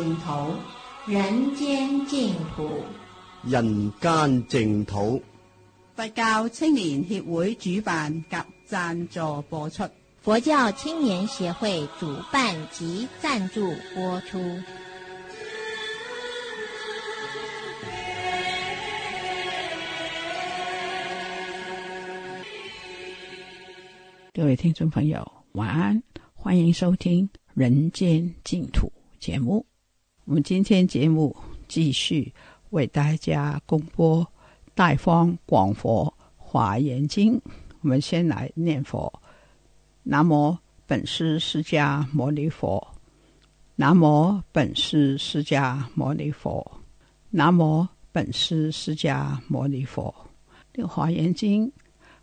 淨土，人間净土。人間淨土，佛教青年協會主辦及贊助播出。佛教青年協會主辦及贊助播出。各位听众朋友，晚安，欢迎收听《人间净土》节目。我们今天节目继续为大家公播《大方广佛华严经》。我们先来念佛：南无本师释迦牟尼佛，南无本师释迦牟尼佛，南无本师释迦牟尼佛。这个《华严经》。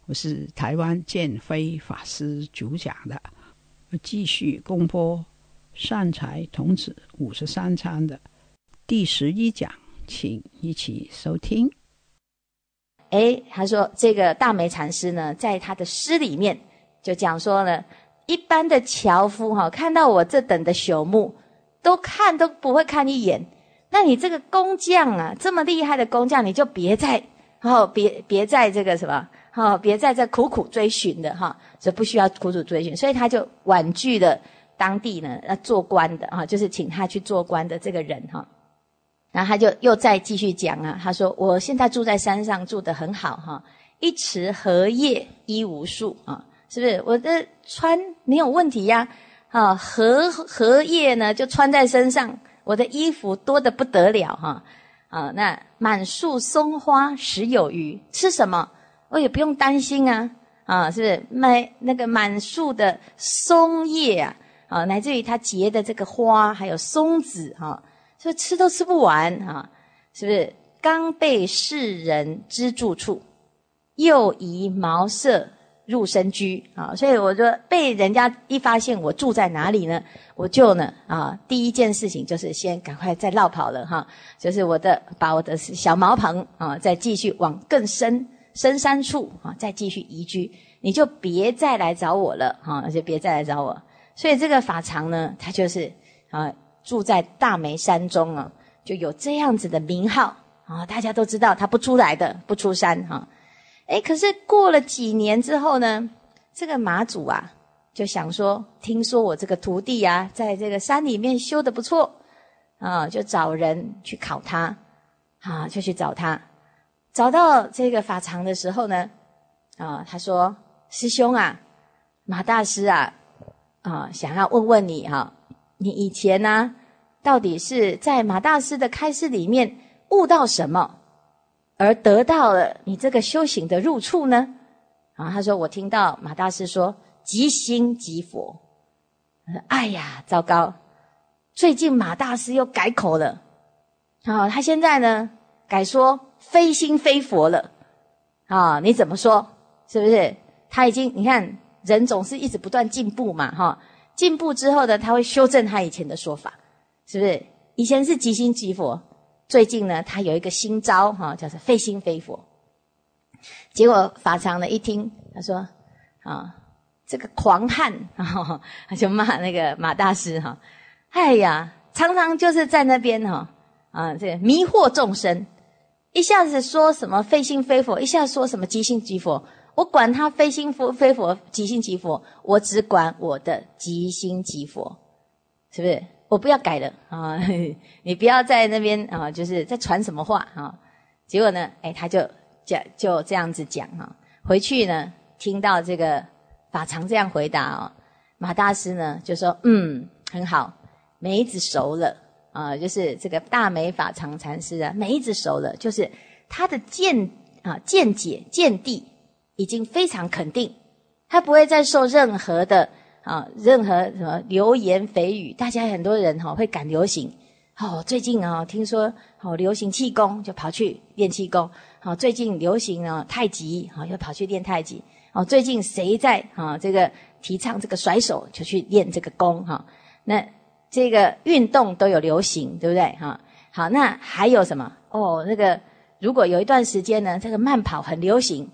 我是台湾建飞法师主讲的，我继续公播善财童子五十三章的第十一讲，请一起收听。哎，他说这个大梅禅师呢，在他的诗里面就讲说呢，一般的樵夫哈，看到我这等的朽木，都看都不会看一眼。那你这个工匠啊，这么厉害的工匠，你就别再，然后别别在这个什么。哈，别在这苦苦追寻的哈，所以不需要苦苦追寻，所以他就婉拒了当地呢要做官的哈，就是请他去做官的这个人哈。然后他就又再继续讲啊，他说：“我现在住在山上，住得很好哈，一池荷叶衣无数啊，是不是？我的穿没有问题呀？啊，荷荷叶呢就穿在身上，我的衣服多得不得了哈。啊，那满树松花食有余，吃什么？”我也不用担心啊，啊，是不是买那个满树的松叶啊，啊，乃至于它结的这个花，还有松子哈，所以吃都吃不完哈，是不是？刚被世人知住处，又以茅舍入深居啊，所以我说被人家一发现我住在哪里呢，我就呢啊，第一件事情就是先赶快再绕跑了哈，就是我的把我的小茅棚啊，再继续往更深。深山处啊，再继续移居，你就别再来找我了哈，就别再来找我。所以这个法常呢，他就是啊，住在大梅山中啊，就有这样子的名号啊，大家都知道他不出来的，不出山哈。哎，可是过了几年之后呢，这个马祖啊，就想说，听说我这个徒弟啊，在这个山里面修的不错啊，就找人去考他啊，就去找他。找到这个法常的时候呢，啊，他说：“师兄啊，马大师啊，啊，想要问问你哈，你以前呢，到底是在马大师的开示里面悟到什么，而得到了你这个修行的入处呢？”啊，他说：“我听到马大师说即心即佛。”哎呀，糟糕！最近马大师又改口了，啊，他现在呢改说。非心非佛了，啊，你怎么说？是不是？他已经，你看，人总是一直不断进步嘛，哈，进步之后呢，他会修正他以前的说法，是不是？以前是即心即佛，最近呢，他有一个新招，哈，叫做非心非佛。结果法常呢一听，他说，啊，这个狂汉，他就骂那个马大师，哈，哎呀，常常就是在那边，哈，啊，这迷惑众生。一下子说什么非心非佛，一下说什么即心即佛，我管他非心佛非佛，即心即佛，我只管我的即心即佛，是不是？我不要改了 啊！你不要在那边啊，就是在传什么话啊？结果呢，哎，他就讲就这样子讲啊。回去呢，听到这个法常这样回答哦，马大师呢就说：“嗯，很好，梅子熟了。”啊，就是这个大梅法常禅师啊，梅子熟了，就是他的见啊见解见地已经非常肯定，他不会再受任何的啊任何什么流言蜚语。大家很多人哈会赶流行，哦，最近啊听说哦流行气功，就跑去练气功。好，最近流行啊太极，好又跑去练太极。哦，最近谁在啊这个提倡这个甩手，就去练这个功哈。那这个运动都有流行，对不对哈？好，那还有什么？哦，那个如果有一段时间呢，这个慢跑很流行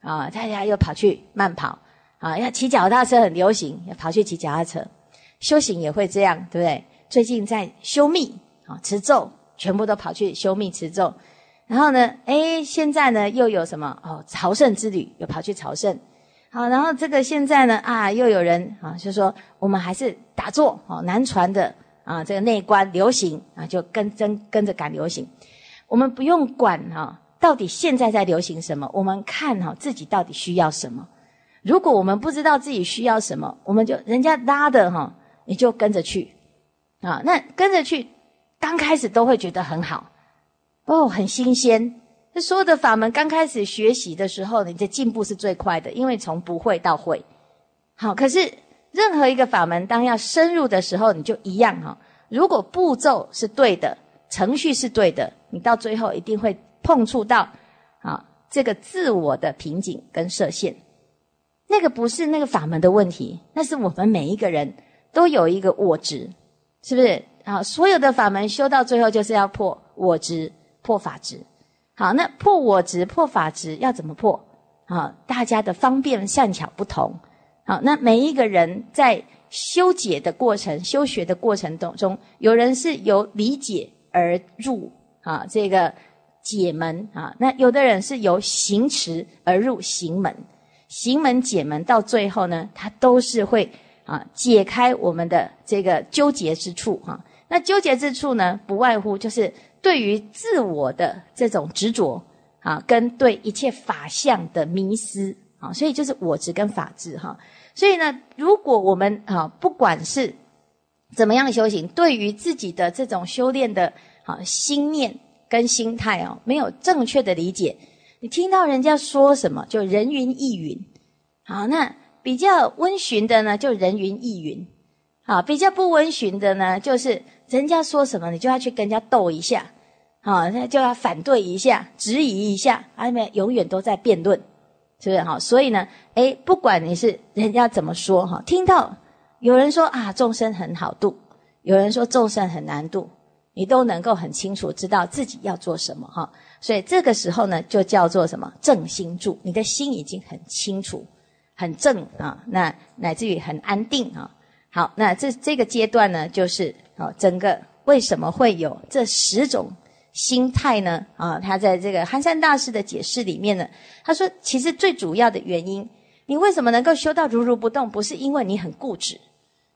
啊，大家又跑去慢跑啊。要骑脚踏车很流行，要跑去骑脚踏车。修行也会这样，对不对？最近在修密啊，持咒，全部都跑去修密持咒。然后呢，哎，现在呢又有什么？哦，朝圣之旅又跑去朝圣。好，然后这个现在呢啊，又有人啊，就说我们还是打坐哦，南传的啊，这个内观流行啊，就跟跟跟着赶流行。我们不用管哈，到底现在在流行什么？我们看哈自己到底需要什么。如果我们不知道自己需要什么，我们就人家拉的哈，你就跟着去啊。那跟着去，刚开始都会觉得很好。哦，很新鲜。这所有的法门刚开始学习的时候，你的进步是最快的，因为从不会到会。好，可是任何一个法门当要深入的时候，你就一样哈。如果步骤是对的，程序是对的，你到最后一定会碰触到啊这个自我的瓶颈跟设限。那个不是那个法门的问题，那是我们每一个人都有一个我执，是不是？啊，所有的法门修到最后就是要破我执。破法执，好，那破我执、破法执要怎么破？啊，大家的方便善巧不同，好，那每一个人在修解的过程、修学的过程当中，有人是由理解而入啊，这个解门啊，那有的人是由行持而入行门，行门解门，到最后呢，他都是会啊解开我们的这个纠结之处哈。那纠结之处呢，不外乎就是。对于自我的这种执着啊，跟对一切法相的迷失啊，所以就是我执跟法执哈。所以呢，如果我们啊，不管是怎么样修行，对于自己的这种修炼的啊心念跟心态哦，没有正确的理解，你听到人家说什么就人云亦云。好，那比较温驯的呢，就人云亦云。好，比较不温驯的呢，就是。人家说什么，你就要去跟人家斗一下，啊，那就要反对一下，质疑一下，啊，没永远都在辩论，是不是哈？所以呢，哎，不管你是人家怎么说哈，听到有人说啊，众生很好度，有人说众生很难度，你都能够很清楚知道自己要做什么哈。所以这个时候呢，就叫做什么正心住，你的心已经很清楚、很正啊，那乃至于很安定啊。好，那这这个阶段呢，就是啊，整个为什么会有这十种心态呢？啊，他在这个憨山大师的解释里面呢，他说，其实最主要的原因，你为什么能够修到如如不动，不是因为你很固执，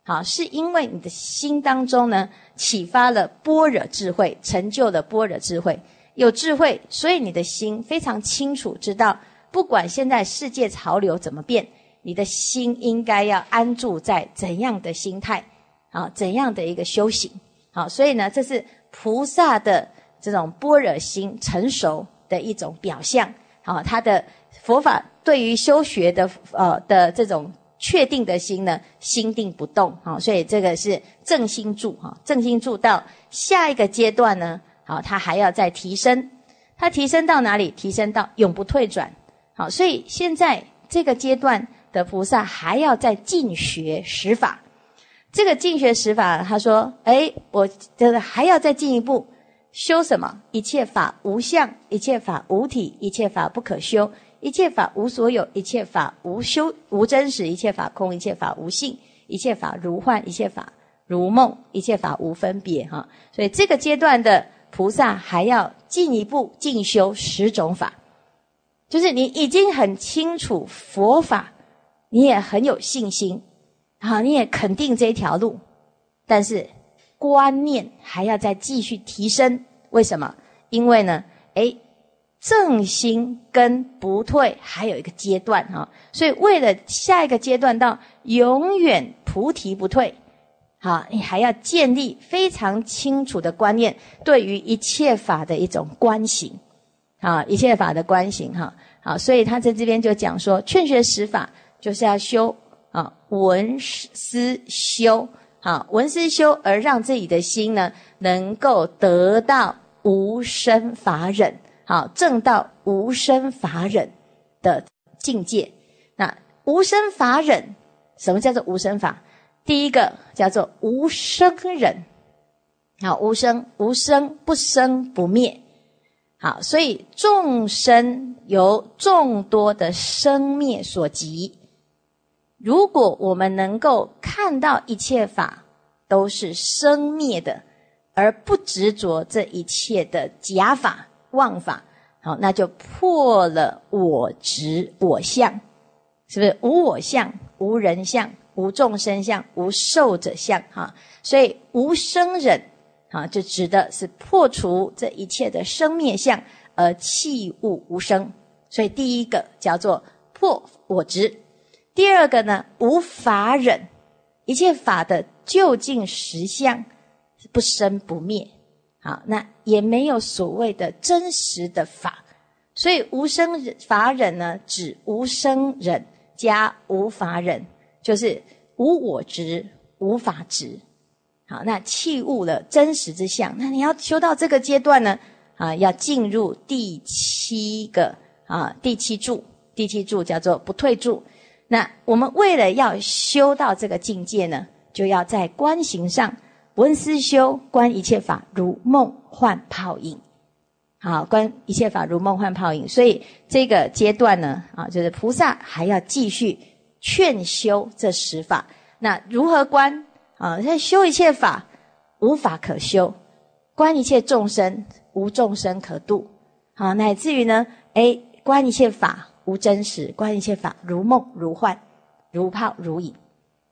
好，是因为你的心当中呢，启发了般若智慧，成就了般若智慧，有智慧，所以你的心非常清楚知道，不管现在世界潮流怎么变。你的心应该要安住在怎样的心态？啊，怎样的一个修行？好，所以呢，这是菩萨的这种般若心成熟的一种表象。好，他的佛法对于修学的呃的这种确定的心呢，心定不动。好，所以这个是正心住。哈，正心住到下一个阶段呢，好，它还要再提升。它提升到哪里？提升到永不退转。好，所以现在这个阶段。的菩萨还要再进学十法，这个进学十法，他说：“哎，我这个还要再进一步修什么？一切法无相，一切法无体，一切法不可修，一切法无所有，一切法无修无真实，一切法空，一切法无性，一切法如幻，一切法如梦，一切法无分别。”哈，所以这个阶段的菩萨还要进一步进修十种法，就是你已经很清楚佛法。你也很有信心，啊，你也肯定这一条路，但是观念还要再继续提升。为什么？因为呢，哎，正心跟不退还有一个阶段哈，所以为了下一个阶段到永远菩提不退，好，你还要建立非常清楚的观念，对于一切法的一种观行。啊，一切法的观行哈。好，所以他在这边就讲说，劝学十法就是要修啊，闻思修，好，闻思修而让自己的心呢，能够得到无生法忍，好，证到无生法忍的境界。那无生法忍，什么叫做无生法？第一个叫做无生忍，好，无生无生不生不灭，好，所以众生由众多的生灭所及。如果我们能够看到一切法都是生灭的，而不执着这一切的假法妄法，好，那就破了我执我相，是不是无我相、无人相？无众生相，无寿者相，哈，所以无生忍，啊，就指的是破除这一切的生灭相，而弃物无生。所以第一个叫做破我执，第二个呢无法忍，一切法的究竟实相是不生不灭，好，那也没有所谓的真实的法，所以无生法忍呢，指无生忍加无法忍。就是无我执，无法执，好，那弃悟了真实之相。那你要修到这个阶段呢？啊，要进入第七个啊，第七柱，第七柱叫做不退柱。那我们为了要修到这个境界呢，就要在观行上闻思修，观一切法如梦幻泡影。好，观一切法如梦幻泡影。所以这个阶段呢，啊，就是菩萨还要继续。劝修这十法，那如何观啊？在修一切法，无法可修；观一切众生，无众生可度。好，乃至于呢，哎，观一切法无真实，观一切法如梦如幻，如泡如影。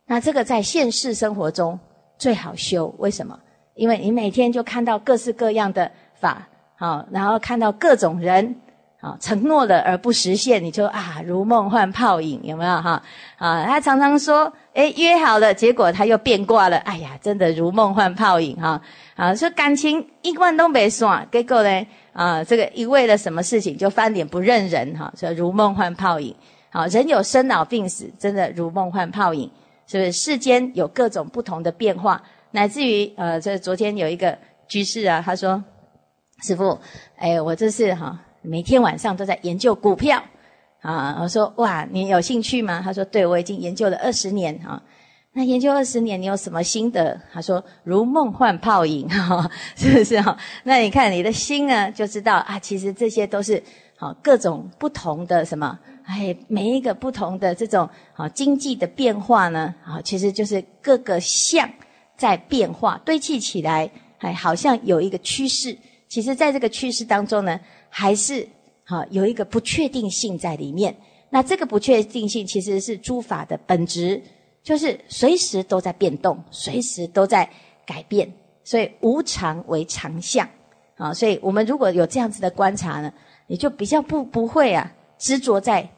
那这个在现实生活中最好修，为什么？因为你每天就看到各式各样的法，好，然后看到各种人。啊，承诺了而不实现，你就啊如梦幻泡影，有没有哈？啊，他常常说，哎，约好了，结果他又变卦了，哎呀，真的如梦幻泡影哈！啊，说感情一贯都没算，结果呢，啊，这个一为了什么事情就翻脸不认人哈，说如梦幻泡影。好，人有生老病死，真的如梦幻泡影，是不是？世间有各种不同的变化，乃至于呃，这昨天有一个居士啊，他说，师傅，哎，我这是哈。每天晚上都在研究股票，啊，我说哇，你有兴趣吗？他说，对我已经研究了二十年啊。那研究二十年，你有什么心得？他说，如梦幻泡影，哈，是不是哈？那你看你的心呢，就知道啊，其实这些都是好各种不同的什么，哎，每一个不同的这种啊经济的变化呢，啊，其实就是各个相在变化，堆砌起来，哎，好像有一个趋势。其实，在这个趋势当中呢。还是啊有一个不确定性在里面，那这个不确定性其实是诸法的本质，就是随时都在变动，随时都在改变，所以无常为常相啊。所以我们如果有这样子的观察呢，你就比较不不会啊执着在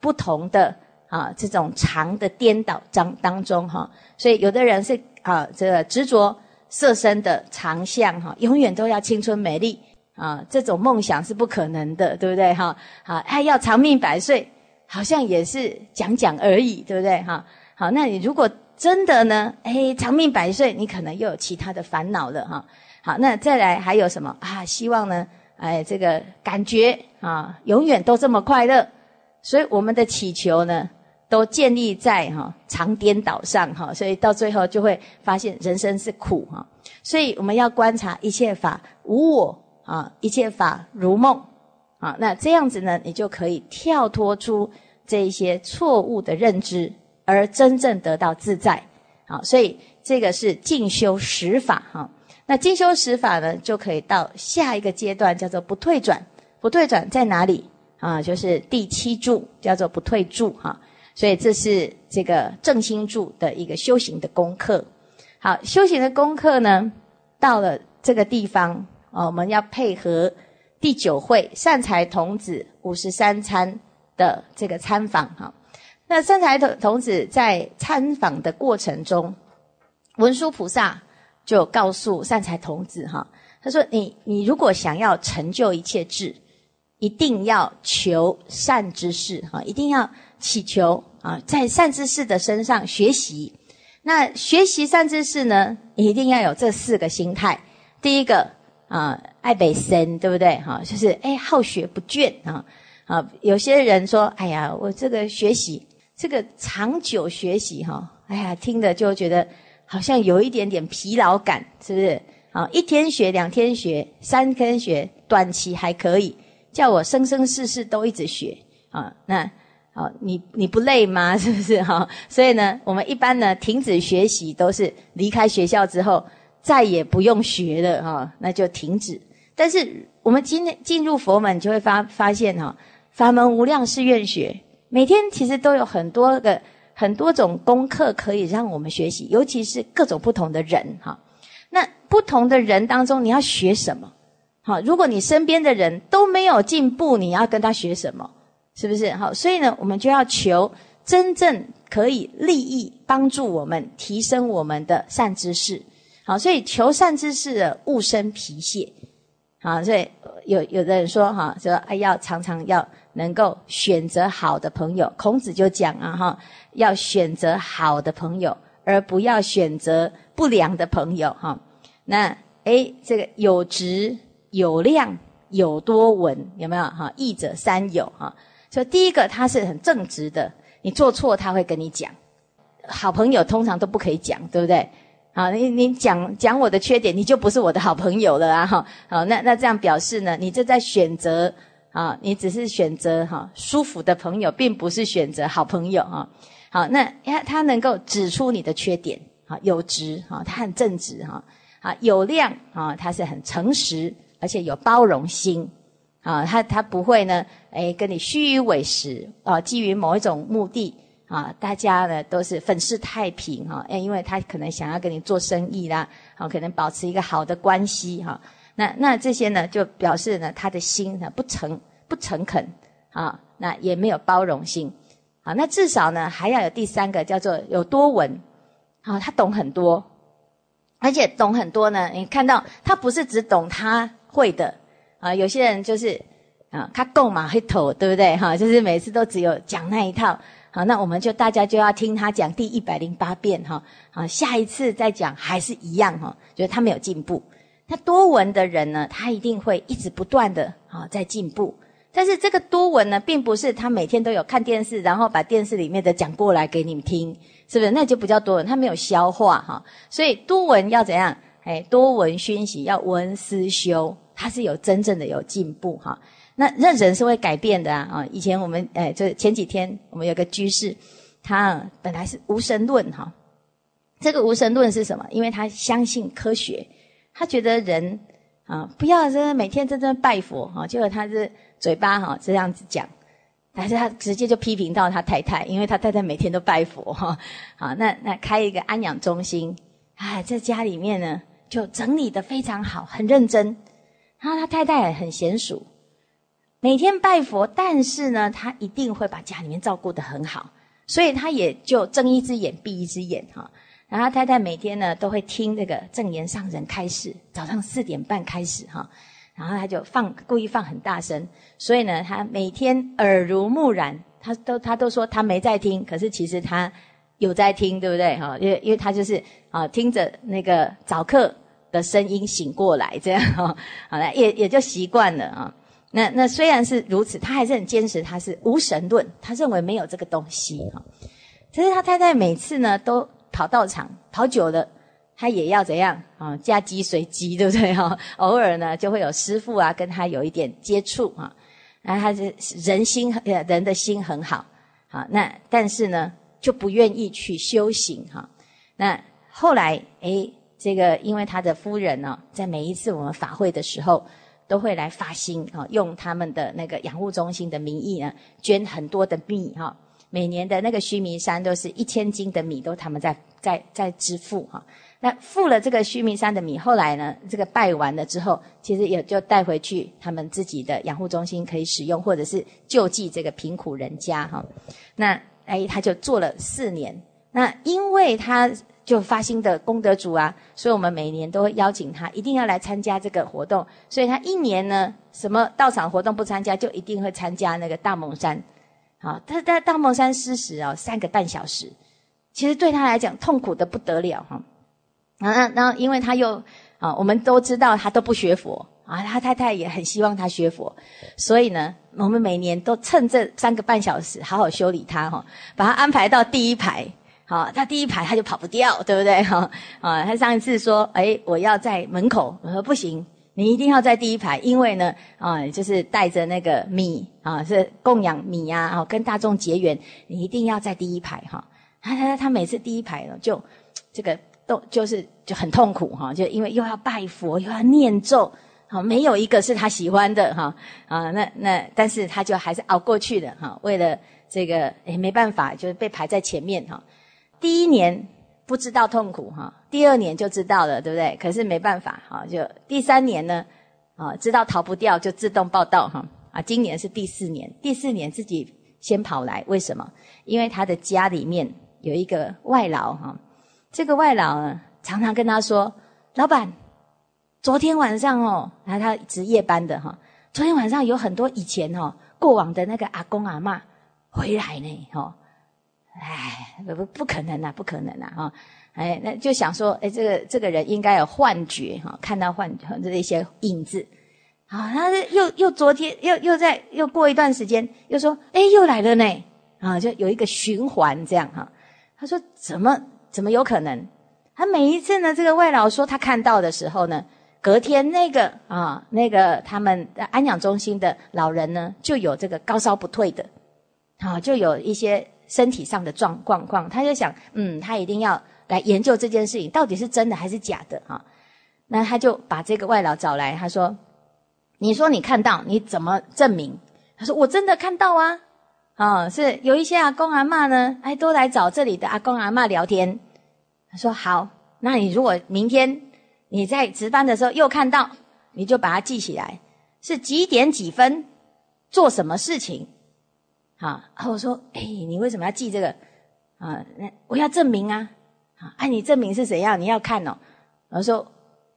不同的啊这种长的颠倒当当中哈。所以有的人是啊这个执着色身的长相哈，永远都要青春美丽。啊，这种梦想是不可能的，对不对？哈，好，还要长命百岁，好像也是讲讲而已，对不对？哈，好，那你如果真的呢？哎，长命百岁，你可能又有其他的烦恼了，哈。好，那再来还有什么啊？希望呢？哎，这个感觉啊，永远都这么快乐，所以我们的祈求呢，都建立在哈长颠倒上，哈，所以到最后就会发现人生是苦，哈。所以我们要观察一切法无我。啊，一切法如梦，啊，那这样子呢，你就可以跳脱出这一些错误的认知，而真正得到自在。好，所以这个是进修十法哈。那进修十法呢，就可以到下一个阶段，叫做不退转。不退转在哪里啊？就是第七柱，叫做不退柱哈。所以这是这个正心柱的一个修行的功课。好，修行的功课呢，到了这个地方。哦，我们要配合第九会善财童子五十三参的这个参访哈。那善财童童子在参访的过程中，文殊菩萨就告诉善财童子哈，他说：“你你如果想要成就一切智，一定要求善知识哈，一定要祈求啊，在善知识的身上学习。那学习善知识呢，一定要有这四个心态。第一个啊，爱北深，对不对？哈，就是哎，好学不倦啊啊。有些人说，哎呀，我这个学习，这个长久学习哈，哎呀，听的就觉得好像有一点点疲劳感，是不是？啊，一天学，两天学，三天学，短期还可以。叫我生生世世都一直学啊，那好，你你不累吗？是不是哈？所以呢，我们一般呢停止学习都是离开学校之后再也不用学了哈，那就停止。但是我们今天进入佛门，就会发发现哈，法门无量誓愿学，每天其实都有很多个很多种功课可以让我们学习，尤其是各种不同的人哈。那不同的人当中，你要学什么？好，如果你身边的人都没有进步，你要跟他学什么？是不是？好，所以呢，我们就要求真正可以利益、帮助我们提升我们的善知识。好，所以求善知识的勿生疲懈。好，所以有有的人说哈，说哎，要常常要能够选择好的朋友。孔子就讲啊哈，要选择好的朋友，而不要选择不良的朋友哈。那哎，这个有直。有量有多闻，有没有哈？义者三有哈。所以第一个他是很正直的，你做错他会跟你讲。好朋友通常都不可以讲，对不对？好，你你讲讲我的缺点，你就不是我的好朋友了啊！哈，好，那那这样表示呢，你这在选择啊，你只是选择哈舒服的朋友，并不是选择好朋友哈。好，那他他能够指出你的缺点，哈，有直哈，他很正直哈，啊，有量啊，他是很诚实。而且有包容心，啊，他他不会呢，哎，跟你虚与委蛇啊，基于某一种目的啊，大家呢都是粉饰太平哈，哎，因为他可能想要跟你做生意啦，好，可能保持一个好的关系哈，那那这些呢，就表示呢他的心呢不诚不诚恳啊，那也没有包容心，啊，那至少呢还要有第三个叫做有多闻，啊，他懂很多，而且懂很多呢，你看到他不是只懂他。会的啊，有些人就是啊，他够嘛会头，对不对哈？就是每次都只有讲那一套，好，那我们就大家就要听他讲第一百零八遍哈，啊，下一次再讲还是一样哈，觉得他没有进步。那多闻的人呢，他一定会一直不断的啊在进步。但是这个多闻呢，并不是他每天都有看电视，然后把电视里面的讲过来给你们听，是不是？那就不叫多闻，他没有消化哈。所以多闻要怎样？哎，多闻熏习，要闻思修。他是有真正的有进步哈，那那人是会改变的啊啊！以前我们诶，就前几天我们有个居士，他本来是无神论哈，这个无神论是什么？因为他相信科学，他觉得人啊不要真每天真正拜佛哈，结果他是嘴巴哈这样子讲，但是他直接就批评到他太太，因为他太太每天都拜佛哈，好那那开一个安养中心，哎，在家里面呢就整理的非常好，很认真。然后他太太也很娴熟，每天拜佛，但是呢，他一定会把家里面照顾得很好，所以他也就睁一只眼闭一只眼哈。然后太太每天呢都会听这个正言上人开始，早上四点半开始哈，然后他就放故意放很大声，所以呢，他每天耳濡目染，他都他都说他没在听，可是其实他有在听，对不对哈？因为因为他就是啊听着那个早课。的声音醒过来，这样哈，好了，也也就习惯了啊。那那虽然是如此，他还是很坚持，他是无神论，他认为没有这个东西哈。可是他太太每次呢都跑道场，跑久了，他也要怎样啊？嫁鸡随鸡，对不对哈？偶尔呢就会有师傅啊跟他有一点接触啊，然后他是人心呃人的心很好，好那但是呢就不愿意去修行哈。那后来诶。这个，因为他的夫人呢，在每一次我们法会的时候，都会来发心啊，用他们的那个养护中心的名义呢，捐很多的米哈。每年的那个须弥山都是一千斤的米，都他们在在在支付哈。那付了这个须弥山的米，后来呢，这个拜完了之后，其实也就带回去他们自己的养护中心可以使用，或者是救济这个贫苦人家哈。那哎，他就做了四年。那因为他就发心的功德主啊，所以我们每年都会邀请他，一定要来参加这个活动。所以他一年呢，什么道场活动不参加，就一定会参加那个大蒙山。好，他在大蒙山施食哦，三个半小时，其实对他来讲痛苦的不得了哈。啊，那那因为他又啊，我们都知道他都不学佛啊，他太太也很希望他学佛，所以呢，我们每年都趁这三个半小时好好修理他哈，把他安排到第一排。好，他第一排他就跑不掉，对不对？哈啊，他上一次说，哎，我要在门口，我说不行，你一定要在第一排，因为呢，啊，就是带着那个米啊，是供养米呀，啊，跟大众结缘，你一定要在第一排哈。他他他每次第一排呢，就这个都就是就很痛苦哈，就因为又要拜佛又要念咒，好，没有一个是他喜欢的哈啊，那那但是他就还是熬过去的哈，为了这个哎没办法，就是被排在前面哈。第一年不知道痛苦哈，第二年就知道了，对不对？可是没办法哈，就第三年呢，啊，知道逃不掉就自动报道哈，啊，今年是第四年，第四年自己先跑来，为什么？因为他的家里面有一个外劳哈，这个外劳呢常常跟他说：“老板，昨天晚上哦，然后他值夜班的哈，昨天晚上有很多以前哦过往的那个阿公阿妈回来呢，哈。”哎，不不可能呐，不可能呐，哈！哎，那就想说，哎，这个这个人应该有幻觉哈，看到幻觉这一些影子，啊，他又又昨天又又在又过一段时间又说，哎，又来了呢，啊，就有一个循环这样哈。他说怎么怎么有可能？他每一次呢，这个外老说他看到的时候呢，隔天那个啊那个他们安养中心的老人呢，就有这个高烧不退的，啊，就有一些。身体上的状状况，他就想，嗯，他一定要来研究这件事情到底是真的还是假的啊？那他就把这个外劳找来，他说：“你说你看到，你怎么证明？”他说：“我真的看到啊，啊，是有一些阿公阿妈呢，哎，都来找这里的阿公阿妈聊天。”他说：“好，那你如果明天你在值班的时候又看到，你就把它记起来，是几点几分做什么事情。”啊，我说，哎，你为什么要记这个？啊，那我要证明啊，啊，哎，你证明是怎样？你要看哦。我说，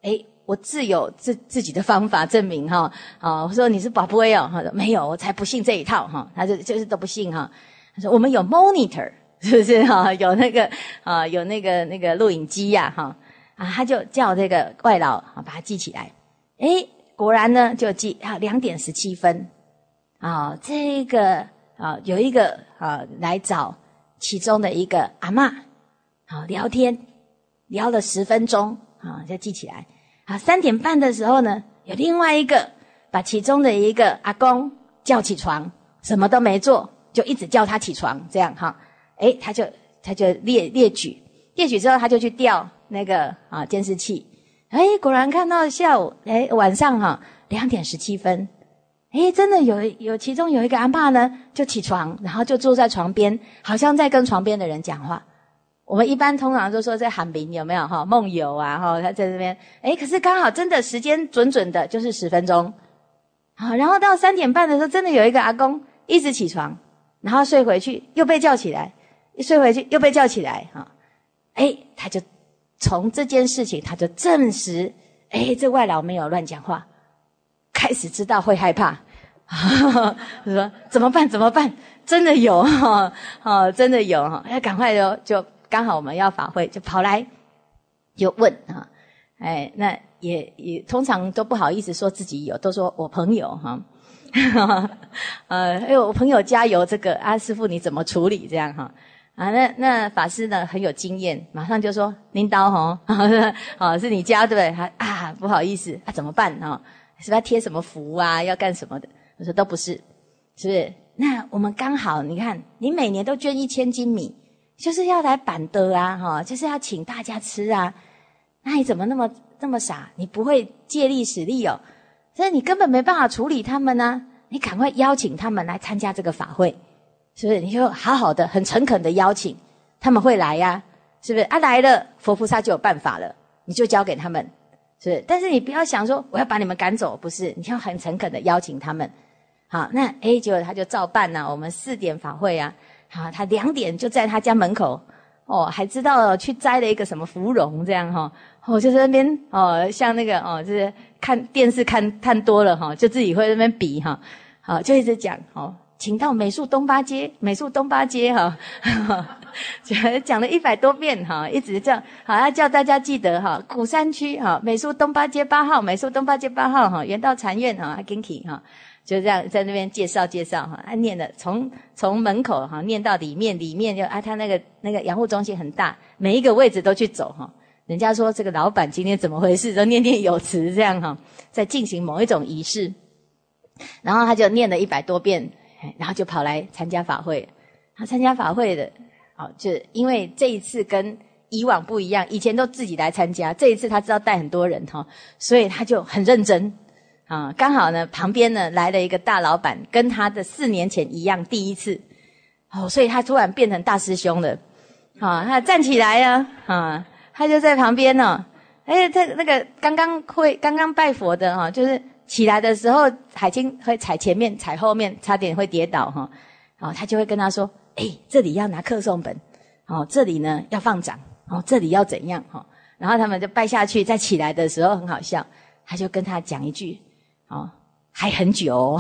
哎，我自有自自己的方法证明哈。啊，我说你是宝不威哦，他说没有，我才不信这一套哈。他就就是都不信哈。他说我们有 monitor 是不是哈？有那个啊，有那个那个录影机呀哈。啊，他就叫这个外劳啊把它记起来。哎，果然呢就记啊两点十七分啊这个。啊，有一个啊来找其中的一个阿妈，好聊天，聊了十分钟啊，就记起来。啊，三点半的时候呢，有另外一个把其中的一个阿公叫起床，什么都没做，就一直叫他起床，这样哈。诶，他就他就列列举，列举之后他就去调那个啊监视器，诶，果然看到下午诶晚上哈两点十七分。哎，真的有有，其中有一个阿爸呢，就起床，然后就坐在床边，好像在跟床边的人讲话。我们一般通常都说在喊名，有没有哈？梦游啊，哈，他在这边。哎，可是刚好真的时间准准的，就是十分钟。好，然后到三点半的时候，真的有一个阿公一直起床，然后睡回去，又被叫起来，一睡回去又被叫起来，哈。哎，他就从这件事情，他就证实，哎，这外劳没有乱讲话，开始知道会害怕。他 说：“怎么办？怎么办？真的有哈，哦，真的有哈，要赶快就就刚好我们要法会，就跑来就问哈，哎，那也也通常都不好意思说自己有，都说我朋友哈，呃，哎呦，我朋友加油，这个啊，师傅你怎么处理这样哈？啊，那那法师呢很有经验，马上就说拎刀哈，啊，是你家对不对？啊，不好意思，啊，怎么办啊？是不是要贴什么符啊？要干什么的？”我说都不是，是不是？那我们刚好，你看，你每年都捐一千斤米，就是要来板的啊，哈，就是要请大家吃啊。那你怎么那么那么傻？你不会借力使力哦，所以你根本没办法处理他们呢。你赶快邀请他们来参加这个法会，是不是？你就好好的、很诚恳的邀请他们会来呀，是不是？啊，来了，佛菩萨就有办法了，你就交给他们，是？但是你不要想说我要把你们赶走，不是？你要很诚恳的邀请他们。好，那 A 结果他就照办呐。我们四点法会啊，好，他两点就在他家门口哦，还知道去摘了一个什么芙蓉这样哈，哦，就在那边哦，像那个哦，就是看电视看看多了哈，就自己会那边比哈，好，就一直讲哦，请到美术东八街，美术东八街哈，讲 讲了一百多遍哈，一直叫好要叫大家记得哈，古山区哈，美术东八街八号，美术东八街八号哈，圆道禅院哈，Ginky 哈。就这样在那边介绍介绍哈，他念的从从门口哈念到里面，里面就啊，他那个那个养护中心很大，每一个位置都去走哈。人家说这个老板今天怎么回事，都念念有词这样哈，在进行某一种仪式。然后他就念了一百多遍，然后就跑来参加法会。他参加法会的，哦，就因为这一次跟以往不一样，以前都自己来参加，这一次他知道带很多人哈，所以他就很认真。啊，刚好呢，旁边呢来了一个大老板，跟他的四年前一样，第一次，哦，所以他突然变成大师兄了，啊，他站起来啊，啊，他就在旁边呢，哎，他那个刚刚会刚刚拜佛的哈，就是起来的时候，海清会踩前面，踩后面，差点会跌倒哈，哦，他就会跟他说，哎，这里要拿课诵本，哦，这里呢要放掌，哦，这里要怎样哈，然后他们就拜下去，再起来的时候很好笑，他就跟他讲一句。哦，还很久，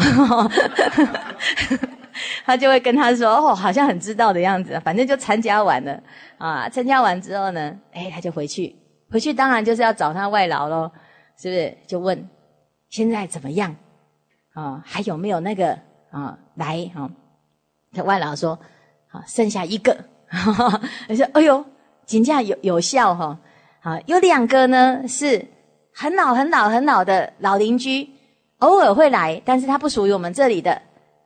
他就会跟他说：“哦，好像很知道的样子。”反正就参加完了啊，参加完之后呢，哎，他就回去，回去当然就是要找他外劳喽，是不是？就问现在怎么样？啊，还有没有那个啊来？哈，他外劳说：“剩下一个。”他说：“哎呦，评价有有效哈。啊，有两个呢是很老很老很老的老邻居。”偶尔会来，但是他不属于我们这里的。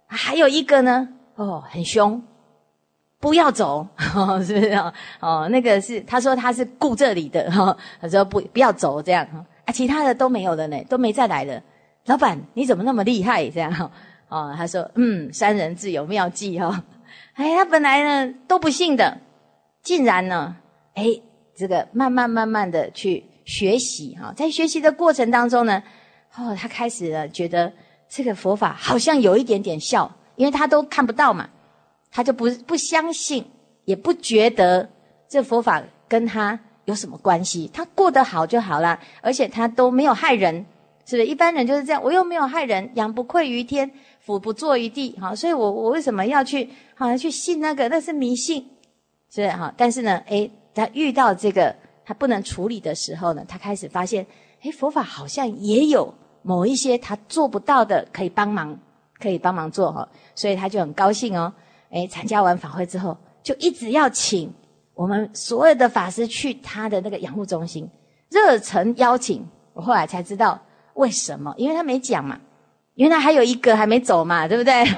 还有一个呢，哦，很凶，不要走，是不是啊？哦，那个是他说他是顾这里的，哈，他说不不要走这样，啊，其他的都没有了呢，都没再来了。老板你怎么那么厉害？这样，哦，他说嗯，三人自有妙计哈。哎，他本来呢都不信的，竟然呢，哎，这个慢慢慢慢的去学习哈，在学习的过程当中呢。哦，他开始了，觉得这个佛法好像有一点点效，因为他都看不到嘛，他就不不相信，也不觉得这佛法跟他有什么关系。他过得好就好了，而且他都没有害人，是不是？一般人就是这样，我又没有害人，仰不愧于天，俯不作于地，哈，所以我我为什么要去好像去信那个？那是迷信，是不是？哈，但是呢，诶，他遇到这个他不能处理的时候呢，他开始发现。哎，佛法好像也有某一些他做不到的，可以帮忙，可以帮忙做哈，所以他就很高兴哦。哎，参加完法会之后，就一直要请我们所有的法师去他的那个养护中心，热诚邀请。我后来才知道为什么，因为他没讲嘛，原来还有一个还没走嘛，对不对？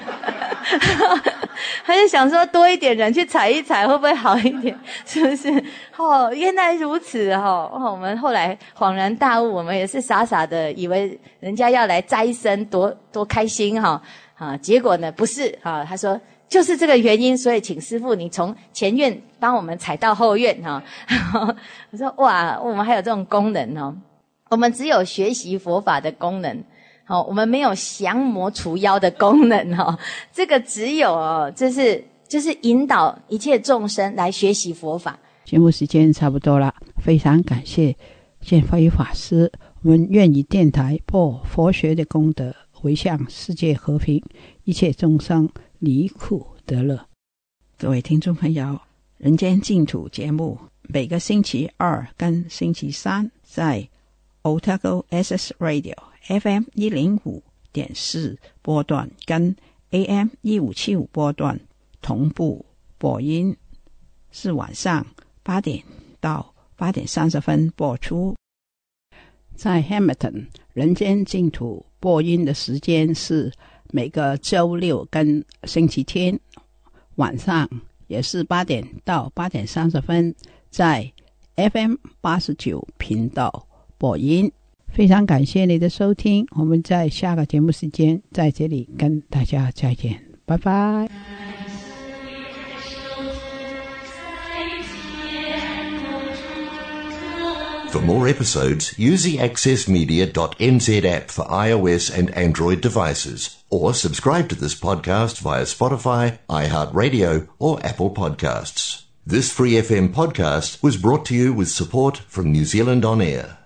他就想说多一点人去踩一踩会不会好一点？是不是？哦，原来如此哈！哦，我们后来恍然大悟，我们也是傻傻的以为人家要来摘生，多多开心哈！啊，结果呢不是哈。他说就是这个原因，所以请师傅你从前院帮我们踩到后院哈。我说哇，我们还有这种功能哦！我们只有学习佛法的功能。哦，我们没有降魔除妖的功能哦，这个只有哦，就是就是引导一切众生来学习佛法。节目时间差不多了，非常感谢建辉法师。我们愿以电台播佛学的功德，回向世界和平，一切众生离苦得乐。各位听众朋友，《人间净土》节目每个星期二跟星期三在 Otago SS Radio。FM 一零五点四波段跟 AM 一五七五波段同步播音，是晚上八点到八点三十分播出。在 Hamilton 人间净土播音的时间是每个周六跟星期天晚上，也是八点到八点三十分，在 FM 八十九频道播音。非常感谢你的收听，我们在下个节目时间在这里跟大家再见，拜拜。For more episodes, use the accessmedia.nz app for iOS and Android devices, or subscribe to this podcast via Spotify, iHeartRadio, or Apple Podcasts. This Free FM podcast was brought to you with support from New Zealand On Air.